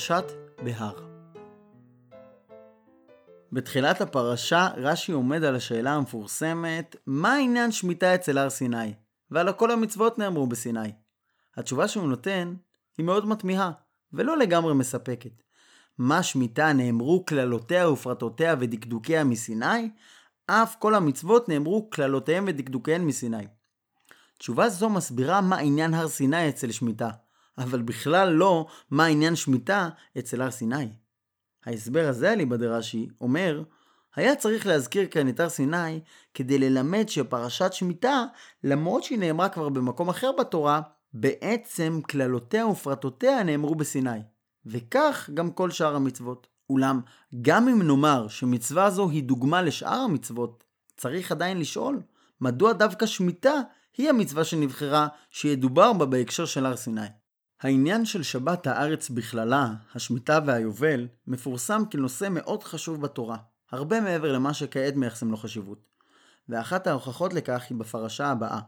פרשת בהר בתחילת הפרשה רש"י עומד על השאלה המפורסמת מה עניין שמיטה אצל הר סיני? ועל כל המצוות נאמרו בסיני. התשובה שהוא נותן היא מאוד מתמיהה ולא לגמרי מספקת. מה שמיטה נאמרו קללותיה ופרטותיה ודקדוקיה מסיני, אף כל המצוות נאמרו קללותיהם ודקדוקיהם מסיני. תשובה זו מסבירה מה עניין הר סיני אצל שמיטה, אבל בכלל לא מה עניין שמיטה אצל הר סיני. ההסבר הזה אליבא דרש"י אומר, היה צריך להזכיר כאן את הר סיני כדי ללמד שפרשת שמיטה, למרות שהיא נאמרה כבר במקום אחר בתורה, בעצם קללותיה ופרטותיה נאמרו בסיני. וכך גם כל שאר המצוות. אולם, גם אם נאמר שמצווה זו היא דוגמה לשאר המצוות, צריך עדיין לשאול, מדוע דווקא שמיטה היא המצווה שנבחרה שידובר בה בהקשר של הר סיני. העניין של שבת הארץ בכללה, השמיטה והיובל, מפורסם כנושא מאוד חשוב בתורה, הרבה מעבר למה שכעת מייחסים לו חשיבות. ואחת ההוכחות לכך היא בפרשה הבאה.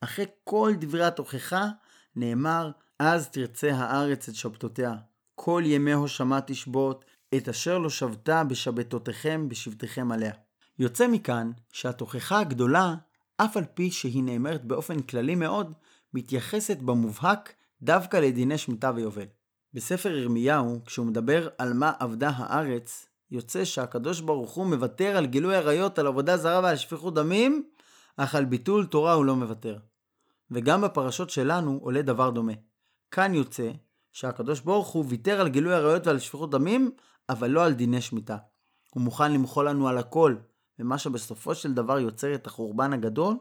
אחרי כל דברי התוכחה, נאמר, אז תרצה הארץ את שבתותיה. כל ימי הושמה תשבות, את אשר לא שבתה בשבתותיכם בשבתיכם עליה. יוצא מכאן שהתוכחה הגדולה, אף על פי שהיא נאמרת באופן כללי מאוד, מתייחסת במובהק דווקא לדיני שמיטה ויובל. בספר ירמיהו, כשהוא מדבר על מה אבדה הארץ, יוצא שהקדוש ברוך הוא מוותר על גילוי עריות, על עבודה זרה ועל שפיכות דמים, אך על ביטול תורה הוא לא מוותר. וגם בפרשות שלנו עולה דבר דומה. כאן יוצא שהקדוש ברוך הוא ויתר על גילוי עריות ועל שפיכות דמים, אבל לא על דיני שמיטה. הוא מוכן למחול לנו על הכל, ומה שבסופו של דבר יוצר את החורבן הגדול,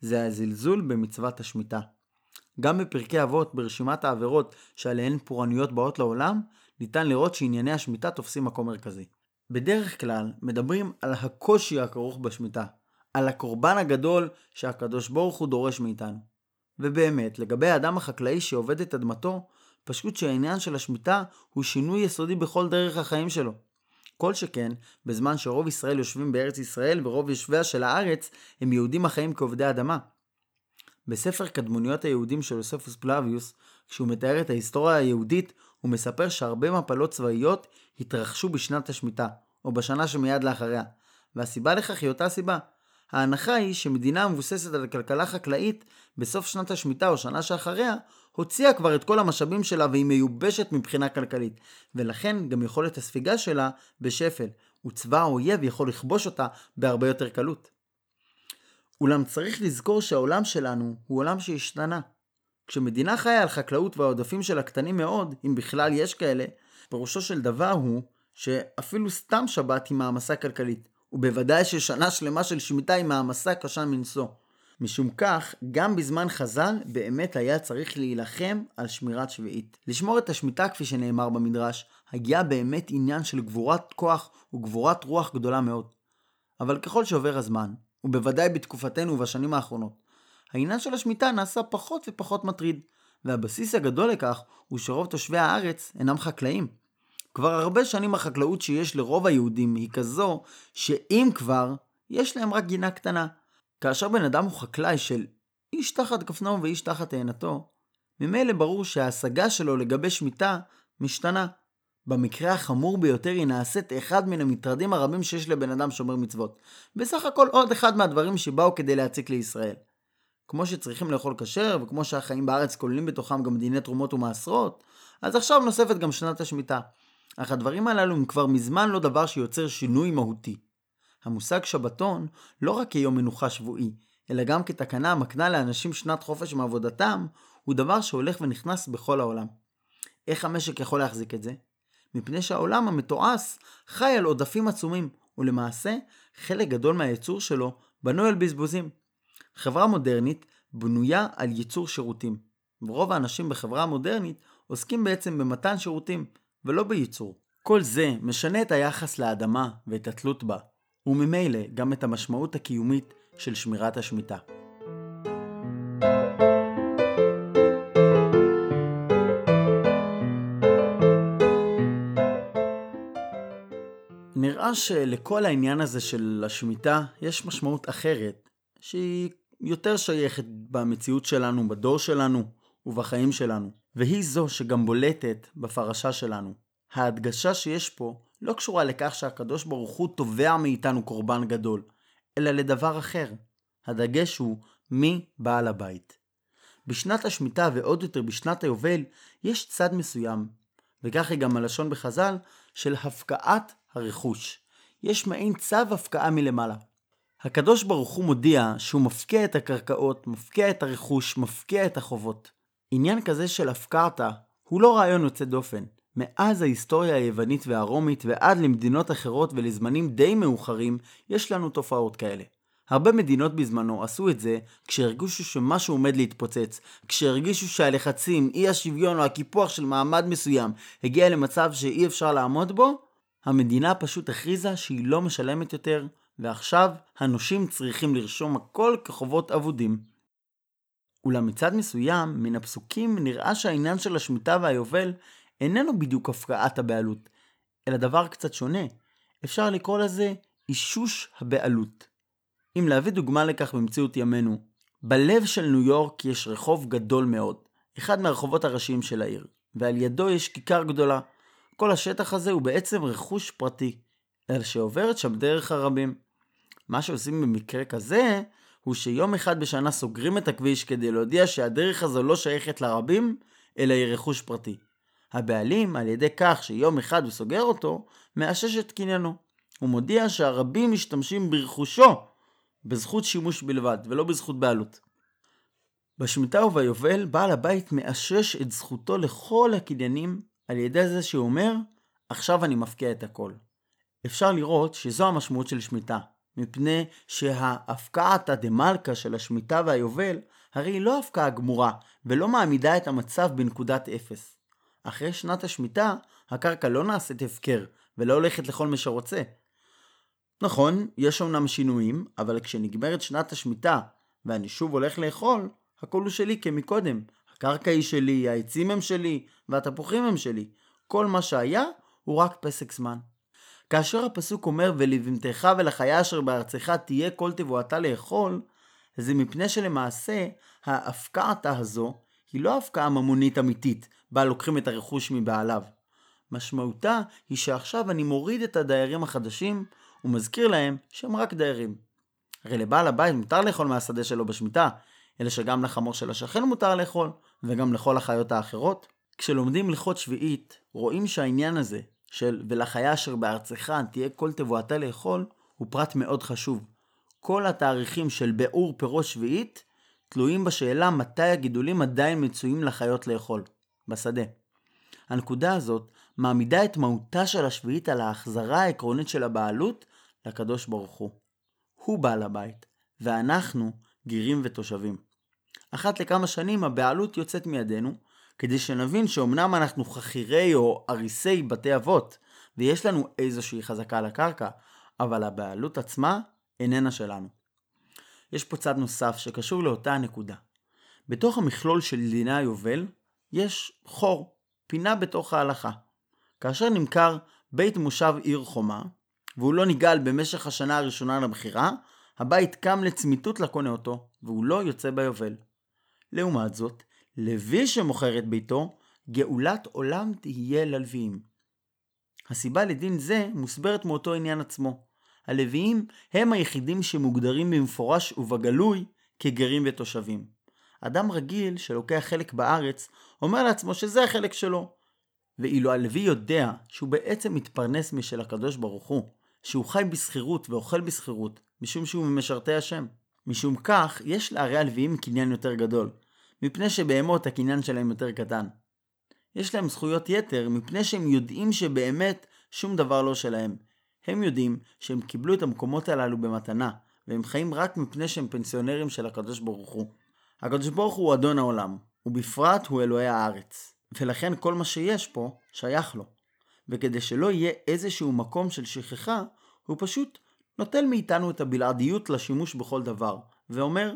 זה הזלזול במצוות השמיטה. גם בפרקי אבות, ברשימת העבירות שעליהן פורענויות באות לעולם, ניתן לראות שענייני השמיטה תופסים מקום מרכזי. בדרך כלל מדברים על הקושי הכרוך בשמיטה, על הקורבן הגדול שהקדוש ברוך הוא דורש מאיתנו. ובאמת, לגבי האדם החקלאי שעובד את אדמתו, פשוט שהעניין של השמיטה הוא שינוי יסודי בכל דרך החיים שלו. כל שכן, בזמן שרוב ישראל יושבים בארץ ישראל ורוב יושביה של הארץ הם יהודים החיים כעובדי אדמה. בספר קדמוניות היהודים של יוספוס פלביוס, כשהוא מתאר את ההיסטוריה היהודית, הוא מספר שהרבה מפלות צבאיות התרחשו בשנת השמיטה, או בשנה שמיד לאחריה, והסיבה לכך היא אותה סיבה. ההנחה היא שמדינה המבוססת על כלכלה חקלאית, בסוף שנת השמיטה או שנה שאחריה, הוציאה כבר את כל המשאבים שלה והיא מיובשת מבחינה כלכלית, ולכן גם יכולת הספיגה שלה בשפל, וצבא האויב יכול לכבוש אותה בהרבה יותר קלות. אולם צריך לזכור שהעולם שלנו הוא עולם שהשתנה. כשמדינה חיה על חקלאות והעודפים שלה קטנים מאוד, אם בכלל יש כאלה, פירושו של דבר הוא שאפילו סתם שבת היא מעמסה כלכלית, ובוודאי ששנה שלמה של שמיטה היא מעמסה קשה מנשוא. משום כך, גם בזמן חז"ל, באמת היה צריך להילחם על שמירת שביעית. לשמור את השמיטה, כפי שנאמר במדרש, הגיע באמת עניין של גבורת כוח וגבורת רוח גדולה מאוד. אבל ככל שעובר הזמן, ובוודאי בתקופתנו ובשנים האחרונות, העניין של השמיטה נעשה פחות ופחות מטריד, והבסיס הגדול לכך הוא שרוב תושבי הארץ אינם חקלאים. כבר הרבה שנים החקלאות שיש לרוב היהודים היא כזו, שאם כבר, יש להם רק גינה קטנה. כאשר בן אדם הוא חקלאי של איש תחת כפנו ואיש תחת תאנתו, ממילא ברור שההשגה שלו לגבי שמיטה משתנה. במקרה החמור ביותר היא נעשית אחד מן המטרדים הרבים שיש לבן אדם שומר מצוות. בסך הכל עוד אחד מהדברים שבאו כדי להציק לישראל. כמו שצריכים לאכול כשר, וכמו שהחיים בארץ כוללים בתוכם גם דיני תרומות ומעשרות, אז עכשיו נוספת גם שנת השמיטה. אך הדברים הללו הם כבר מזמן לא דבר שיוצר שינוי מהותי. המושג שבתון, לא רק כיום מנוחה שבועי, אלא גם כתקנה המקנה לאנשים שנת חופש מעבודתם, הוא דבר שהולך ונכנס בכל העולם. איך המשק יכול להחזיק את זה? מפני שהעולם המתועש חי על עודפים עצומים, ולמעשה חלק גדול מהייצור שלו בנוי על בזבוזים. חברה מודרנית בנויה על ייצור שירותים. ורוב האנשים בחברה המודרנית עוסקים בעצם במתן שירותים, ולא בייצור. כל זה משנה את היחס לאדמה ואת התלות בה, וממילא גם את המשמעות הקיומית של שמירת השמיטה. שלכל העניין הזה של השמיטה יש משמעות אחרת, שהיא יותר שייכת במציאות שלנו, בדור שלנו ובחיים שלנו, והיא זו שגם בולטת בפרשה שלנו. ההדגשה שיש פה לא קשורה לכך שהקדוש ברוך הוא תובע מאיתנו קורבן גדול, אלא לדבר אחר. הדגש הוא מי בעל הבית. בשנת השמיטה ועוד יותר בשנת היובל יש צד מסוים, וכך היא גם הלשון בחז"ל של הפקעת הרכוש. יש מעין צו הפקעה מלמעלה. הקדוש ברוך הוא מודיע שהוא מפקיע את הקרקעות, מפקיע את הרכוש, מפקיע את החובות. עניין כזה של הפקעת הוא לא רעיון יוצא דופן. מאז ההיסטוריה היוונית והרומית ועד למדינות אחרות ולזמנים די מאוחרים, יש לנו תופעות כאלה. הרבה מדינות בזמנו עשו את זה כשהרגישו שמשהו עומד להתפוצץ, כשהרגישו שהלחצים, אי השוויון או הקיפוח של מעמד מסוים הגיע למצב שאי אפשר לעמוד בו, המדינה פשוט הכריזה שהיא לא משלמת יותר, ועכשיו הנושים צריכים לרשום הכל כחובות אבודים. אולם מצד מסוים, מן הפסוקים נראה שהעניין של השמיטה והיובל איננו בדיוק הפקעת הבעלות, אלא דבר קצת שונה. אפשר לקרוא לזה אישוש הבעלות. אם להביא דוגמה לכך במציאות ימינו, בלב של ניו יורק יש רחוב גדול מאוד, אחד מהרחובות הראשיים של העיר, ועל ידו יש כיכר גדולה. כל השטח הזה הוא בעצם רכוש פרטי, אלא שעוברת שם דרך הרבים. מה שעושים במקרה כזה, הוא שיום אחד בשנה סוגרים את הכביש כדי להודיע שהדרך הזו לא שייכת לרבים, אלא היא רכוש פרטי. הבעלים, על ידי כך שיום אחד הוא סוגר אותו, מאשש את קניינו. הוא מודיע שהרבים משתמשים ברכושו בזכות שימוש בלבד, ולא בזכות בעלות. בשמיטה וביובל, בעל הבית מאשש את זכותו לכל הקניינים על ידי זה שהוא אומר, עכשיו אני מפקיע את הכל. אפשר לראות שזו המשמעות של שמיטה, מפני שההפקעתא דמלכא של השמיטה והיובל, הרי היא לא הפקעה גמורה, ולא מעמידה את המצב בנקודת אפס. אחרי שנת השמיטה, הקרקע לא נעשית הפקר, ולא הולכת לכל מי שרוצה. נכון, יש אמנם שינויים, אבל כשנגמרת שנת השמיטה, ואני שוב הולך לאכול, הכל הוא שלי כמקודם. הקרקע היא שלי, העצים הם שלי, והתפוחים הם שלי. כל מה שהיה, הוא רק פסק זמן. כאשר הפסוק אומר ולבמתך ולחיה אשר בארצך תהיה כל תבואתה לאכול, זה מפני שלמעשה ההפקעתה הזו היא לא הפקעה ממונית אמיתית, בה לוקחים את הרכוש מבעליו. משמעותה היא שעכשיו אני מוריד את הדיירים החדשים ומזכיר להם שהם רק דיירים. הרי לבעל הבית מותר לאכול מהשדה שלו בשמיטה, אלא שגם לחמור של השכן מותר לאכול, וגם לכל החיות האחרות. כשלומדים הלכות שביעית, רואים שהעניין הזה של ולחיה אשר בארצך תהיה כל תבואתה לאכול, הוא פרט מאוד חשוב. כל התאריכים של ביאור פירות שביעית תלויים בשאלה מתי הגידולים עדיין מצויים לחיות לאכול, בשדה. הנקודה הזאת מעמידה את מהותה של השביעית על ההחזרה העקרונית של הבעלות לקדוש ברוך הוא. הוא בעל הבית, ואנחנו גרים ותושבים. אחת לכמה שנים הבעלות יוצאת מידינו, כדי שנבין שאומנם אנחנו חכירי או אריסי בתי אבות, ויש לנו איזושהי חזקה על הקרקע, אבל הבעלות עצמה איננה שלנו. יש פה צד נוסף שקשור לאותה הנקודה. בתוך המכלול של דיני היובל יש חור, פינה בתוך ההלכה. כאשר נמכר בית מושב עיר חומה, והוא לא נגאל במשך השנה הראשונה למכירה, הבית קם לצמיתות לקונה אותו, והוא לא יוצא ביובל. לעומת זאת, לוי שמוכר את ביתו, גאולת עולם תהיה ללוויים. הסיבה לדין זה מוסברת מאותו עניין עצמו. הלוויים הם היחידים שמוגדרים במפורש ובגלוי כגרים ותושבים. אדם רגיל שלוקח חלק בארץ אומר לעצמו שזה החלק שלו. ואילו הלוי יודע שהוא בעצם מתפרנס משל הקדוש ברוך הוא, שהוא חי בשכירות ואוכל בשכירות, משום שהוא ממשרתי השם. משום כך, יש לערי הלוויים קניין יותר גדול, מפני שבהמות הקניין שלהם יותר קטן. יש להם זכויות יתר, מפני שהם יודעים שבאמת שום דבר לא שלהם. הם יודעים שהם קיבלו את המקומות הללו במתנה, והם חיים רק מפני שהם פנסיונרים של הקדוש ברוך הוא. הקדוש ברוך הוא אדון העולם, ובפרט הוא אלוהי הארץ, ולכן כל מה שיש פה שייך לו. וכדי שלא יהיה איזשהו מקום של שכחה, הוא פשוט נוטל מאיתנו את הבלעדיות לשימוש בכל דבר, ואומר,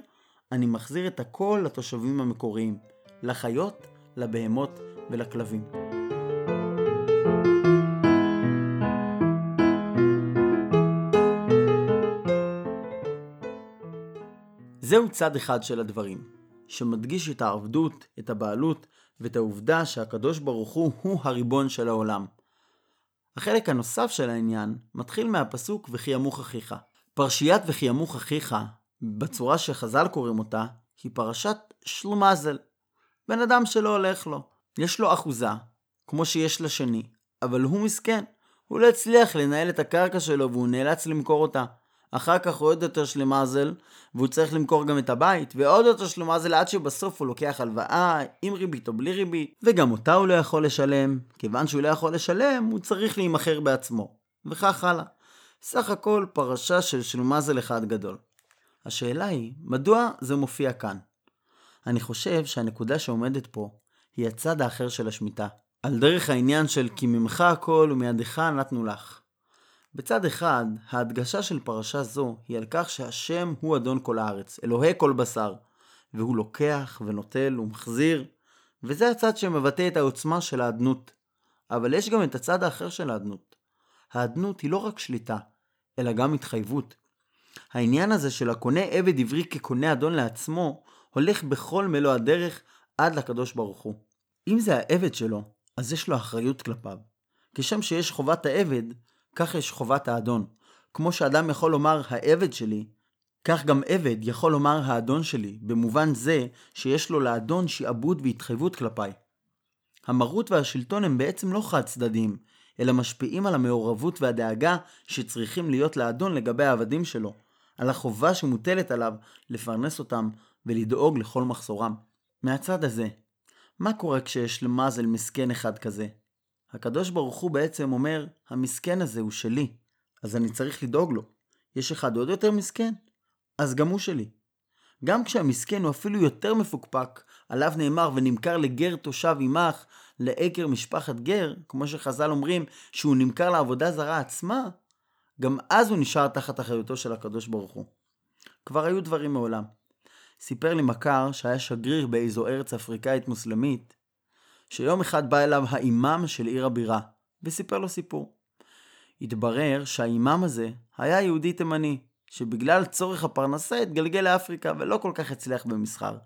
אני מחזיר את הכל לתושבים המקוריים, לחיות, לבהמות ולכלבים. זהו צד אחד של הדברים, שמדגיש את העבדות, את הבעלות ואת העובדה שהקדוש ברוך הוא הוא הריבון של העולם. החלק הנוסף של העניין מתחיל מהפסוק וכי ימוך אחיך. פרשיית וכי ימוך אחיך, בצורה שחז"ל קוראים אותה, היא פרשת שלומזל. בן אדם שלא הולך לו. יש לו אחוזה, כמו שיש לשני, אבל הוא מסכן. הוא לא הצליח לנהל את הקרקע שלו והוא נאלץ למכור אותה. אחר כך הוא עוד יותר שלמזל, והוא צריך למכור גם את הבית, ועוד יותר שלמזל עד שבסוף הוא לוקח הלוואה, עם ריבית או בלי ריבית, וגם אותה הוא לא יכול לשלם. כיוון שהוא לא יכול לשלם, הוא צריך להימכר בעצמו. וכך הלאה. סך הכל פרשה של שלמזל אחד גדול. השאלה היא, מדוע זה מופיע כאן? אני חושב שהנקודה שעומדת פה היא הצד האחר של השמיטה. על דרך העניין של כי ממך הכל ומידך נתנו לך. בצד אחד, ההדגשה של פרשה זו היא על כך שהשם הוא אדון כל הארץ, אלוהי כל בשר, והוא לוקח ונוטל ומחזיר, וזה הצד שמבטא את העוצמה של האדנות. אבל יש גם את הצד האחר של האדנות. האדנות היא לא רק שליטה, אלא גם התחייבות. העניין הזה של הקונה עבד עברי כקונה אדון לעצמו, הולך בכל מלוא הדרך עד לקדוש ברוך הוא. אם זה העבד שלו, אז יש לו אחריות כלפיו. כשם שיש חובת העבד, כך יש חובת האדון. כמו שאדם יכול לומר העבד שלי, כך גם עבד יכול לומר האדון שלי, במובן זה שיש לו לאדון שעבוד והתחייבות כלפיי. המרות והשלטון הם בעצם לא חד צדדיים, אלא משפיעים על המעורבות והדאגה שצריכים להיות לאדון לגבי העבדים שלו, על החובה שמוטלת עליו לפרנס אותם ולדאוג לכל מחסורם. מהצד הזה, מה קורה כשיש למזל מסכן אחד כזה? הקדוש ברוך הוא בעצם אומר, המסכן הזה הוא שלי, אז אני צריך לדאוג לו. יש אחד עוד יותר מסכן? אז גם הוא שלי. גם כשהמסכן הוא אפילו יותר מפוקפק, עליו נאמר ונמכר לגר תושב עמך, לעקר משפחת גר, כמו שחז"ל אומרים שהוא נמכר לעבודה זרה עצמה, גם אז הוא נשאר תחת אחריותו של הקדוש ברוך הוא. כבר היו דברים מעולם. סיפר לי מכר שהיה שגריר באיזו ארץ אפריקאית מוסלמית, שיום אחד בא אליו האימאם של עיר הבירה, וסיפר לו סיפור. התברר שהאימאם הזה היה יהודי תימני, שבגלל צורך הפרנסה התגלגל לאפריקה ולא כל כך הצליח במסחר,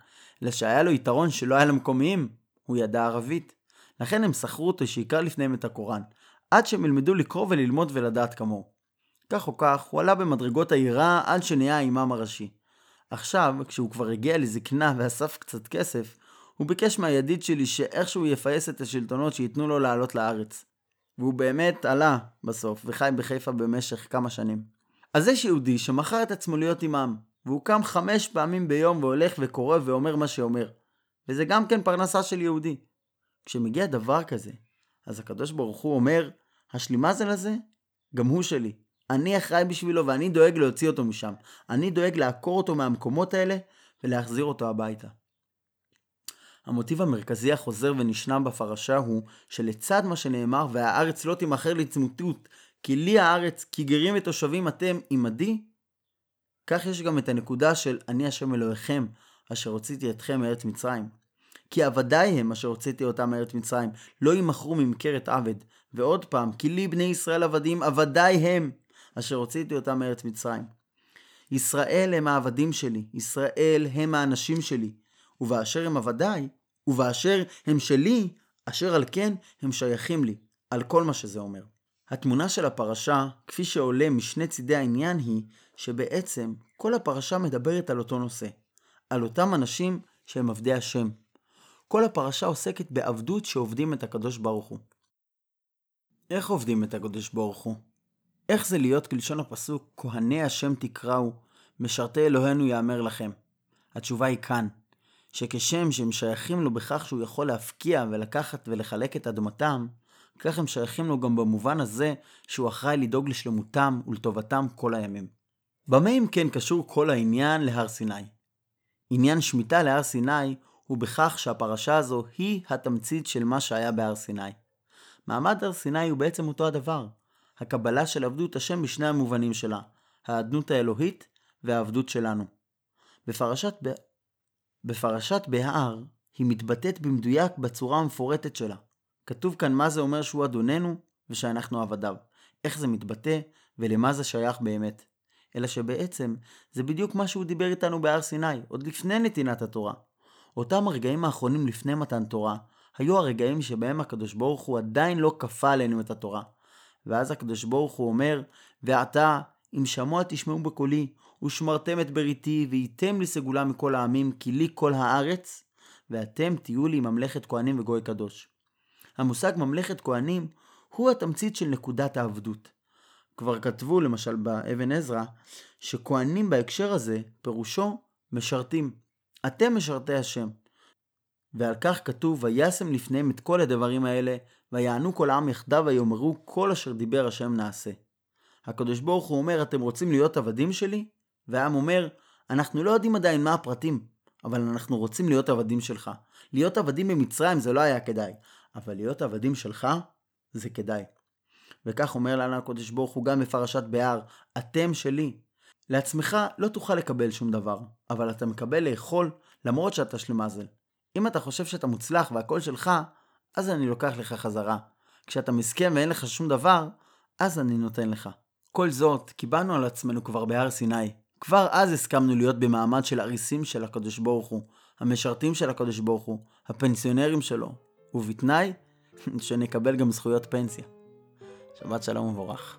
אלא שהיה לו יתרון שלא היה למקומיים, הוא ידע ערבית. לכן הם שכרו אותו שיקרא לפניהם את הקוראן, עד שהם ילמדו לקרוא וללמוד ולדעת כמוהו. כך או כך, הוא עלה במדרגות העירה עד שנהיה האימאם הראשי. עכשיו, כשהוא כבר הגיע לזקנה ואסף קצת כסף, הוא ביקש מהידיד שלי שאיכשהו יפייס את השלטונות שייתנו לו לעלות לארץ. והוא באמת עלה בסוף, וחי בחיפה במשך כמה שנים. אז יש יהודי שמכר את עצמו להיות אימאם, והוא קם חמש פעמים ביום והולך וקורא ואומר מה שאומר. וזה גם כן פרנסה של יהודי. כשמגיע דבר כזה, אז הקדוש ברוך הוא אומר, השלימזל הזה, גם הוא שלי. אני אחראי בשבילו ואני דואג להוציא אותו משם. אני דואג לעקור אותו מהמקומות האלה ולהחזיר אותו הביתה. המוטיב המרכזי החוזר ונשנם בפרשה הוא שלצד מה שנאמר והארץ לא תימכר לצמותות כי לי הארץ כי גרים ותושבים אתם עמדי כך יש גם את הנקודה של אני השם אלוהיכם אשר הוצאתי אתכם מארץ מצרים. כי עבדי הם אשר הוצאתי אותם מארץ מצרים לא ימכרו ממכרת עבד ועוד פעם כי לי בני ישראל עבדים עבדי הם אשר הוצאתי אותם מארץ מצרים. ישראל הם העבדים שלי, ישראל הם האנשים שלי, ובאשר הם עבדיי, ובאשר הם שלי, אשר על כן הם שייכים לי, על כל מה שזה אומר. התמונה של הפרשה, כפי שעולה משני צידי העניין, היא שבעצם כל הפרשה מדברת על אותו נושא, על אותם אנשים שהם עבדי השם. כל הפרשה עוסקת בעבדות שעובדים את הקדוש ברוך הוא. איך עובדים את הקדוש ברוך הוא? איך זה להיות כלשון הפסוק, כהני השם תקראו, משרתי אלוהינו יאמר לכם? התשובה היא כאן, שכשם שהם שייכים לו בכך שהוא יכול להפקיע ולקחת ולחלק את אדמתם, כך הם שייכים לו גם במובן הזה שהוא אחראי לדאוג לשלמותם ולטובתם כל הימים. במה אם כן קשור כל העניין להר סיני? עניין שמיטה להר סיני הוא בכך שהפרשה הזו היא התמצית של מה שהיה בהר סיני. מעמד הר סיני הוא בעצם אותו הדבר, הקבלה של עבדות השם בשני המובנים שלה, האדנות האלוהית והעבדות שלנו. בפרשת. בפרשת בהר היא מתבטאת במדויק בצורה המפורטת שלה. כתוב כאן מה זה אומר שהוא אדוננו ושאנחנו עבדיו, איך זה מתבטא ולמה זה שייך באמת. אלא שבעצם זה בדיוק מה שהוא דיבר איתנו בהר סיני, עוד לפני נתינת התורה. אותם הרגעים האחרונים לפני מתן תורה, היו הרגעים שבהם הקדוש ברוך הוא עדיין לא כפה עלינו את התורה. ואז הקדוש ברוך הוא אומר, ועתה, אם שמוע תשמעו בקולי, ושמרתם את בריתי, והייתם לי סגולה מכל העמים, כי לי כל הארץ, ואתם תהיו לי ממלכת כהנים וגוי קדוש. המושג ממלכת כהנים הוא התמצית של נקודת העבדות. כבר כתבו למשל באבן עזרא, שכהנים בהקשר הזה, פירושו משרתים. אתם משרתי השם. ועל כך כתוב, וישם לפניהם את כל הדברים האלה, ויענו כל העם יחדיו ויאמרו כל אשר דיבר השם נעשה. הקדוש ברוך הוא אומר, אתם רוצים להיות עבדים שלי? והעם אומר, אנחנו לא יודעים עדיין מה הפרטים, אבל אנחנו רוצים להיות עבדים שלך. להיות עבדים במצרים זה לא היה כדאי, אבל להיות עבדים שלך זה כדאי. וכך אומר לנו הקדוש ברוך הוא גם בפרשת בהר, אתם שלי. לעצמך לא תוכל לקבל שום דבר, אבל אתה מקבל לאכול למרות שאתה שלמזל. אם אתה חושב שאתה מוצלח והכל שלך, אז אני לוקח לך חזרה. כשאתה מסכן ואין לך שום דבר, אז אני נותן לך. כל זאת, קיבלנו על עצמנו כבר בהר סיני. כבר אז הסכמנו להיות במעמד של אריסים של הקדוש ברוך הוא, המשרתים של הקדוש ברוך הוא, הפנסיונרים שלו, ובתנאי שנקבל גם זכויות פנסיה. שבת שלום ומבורך.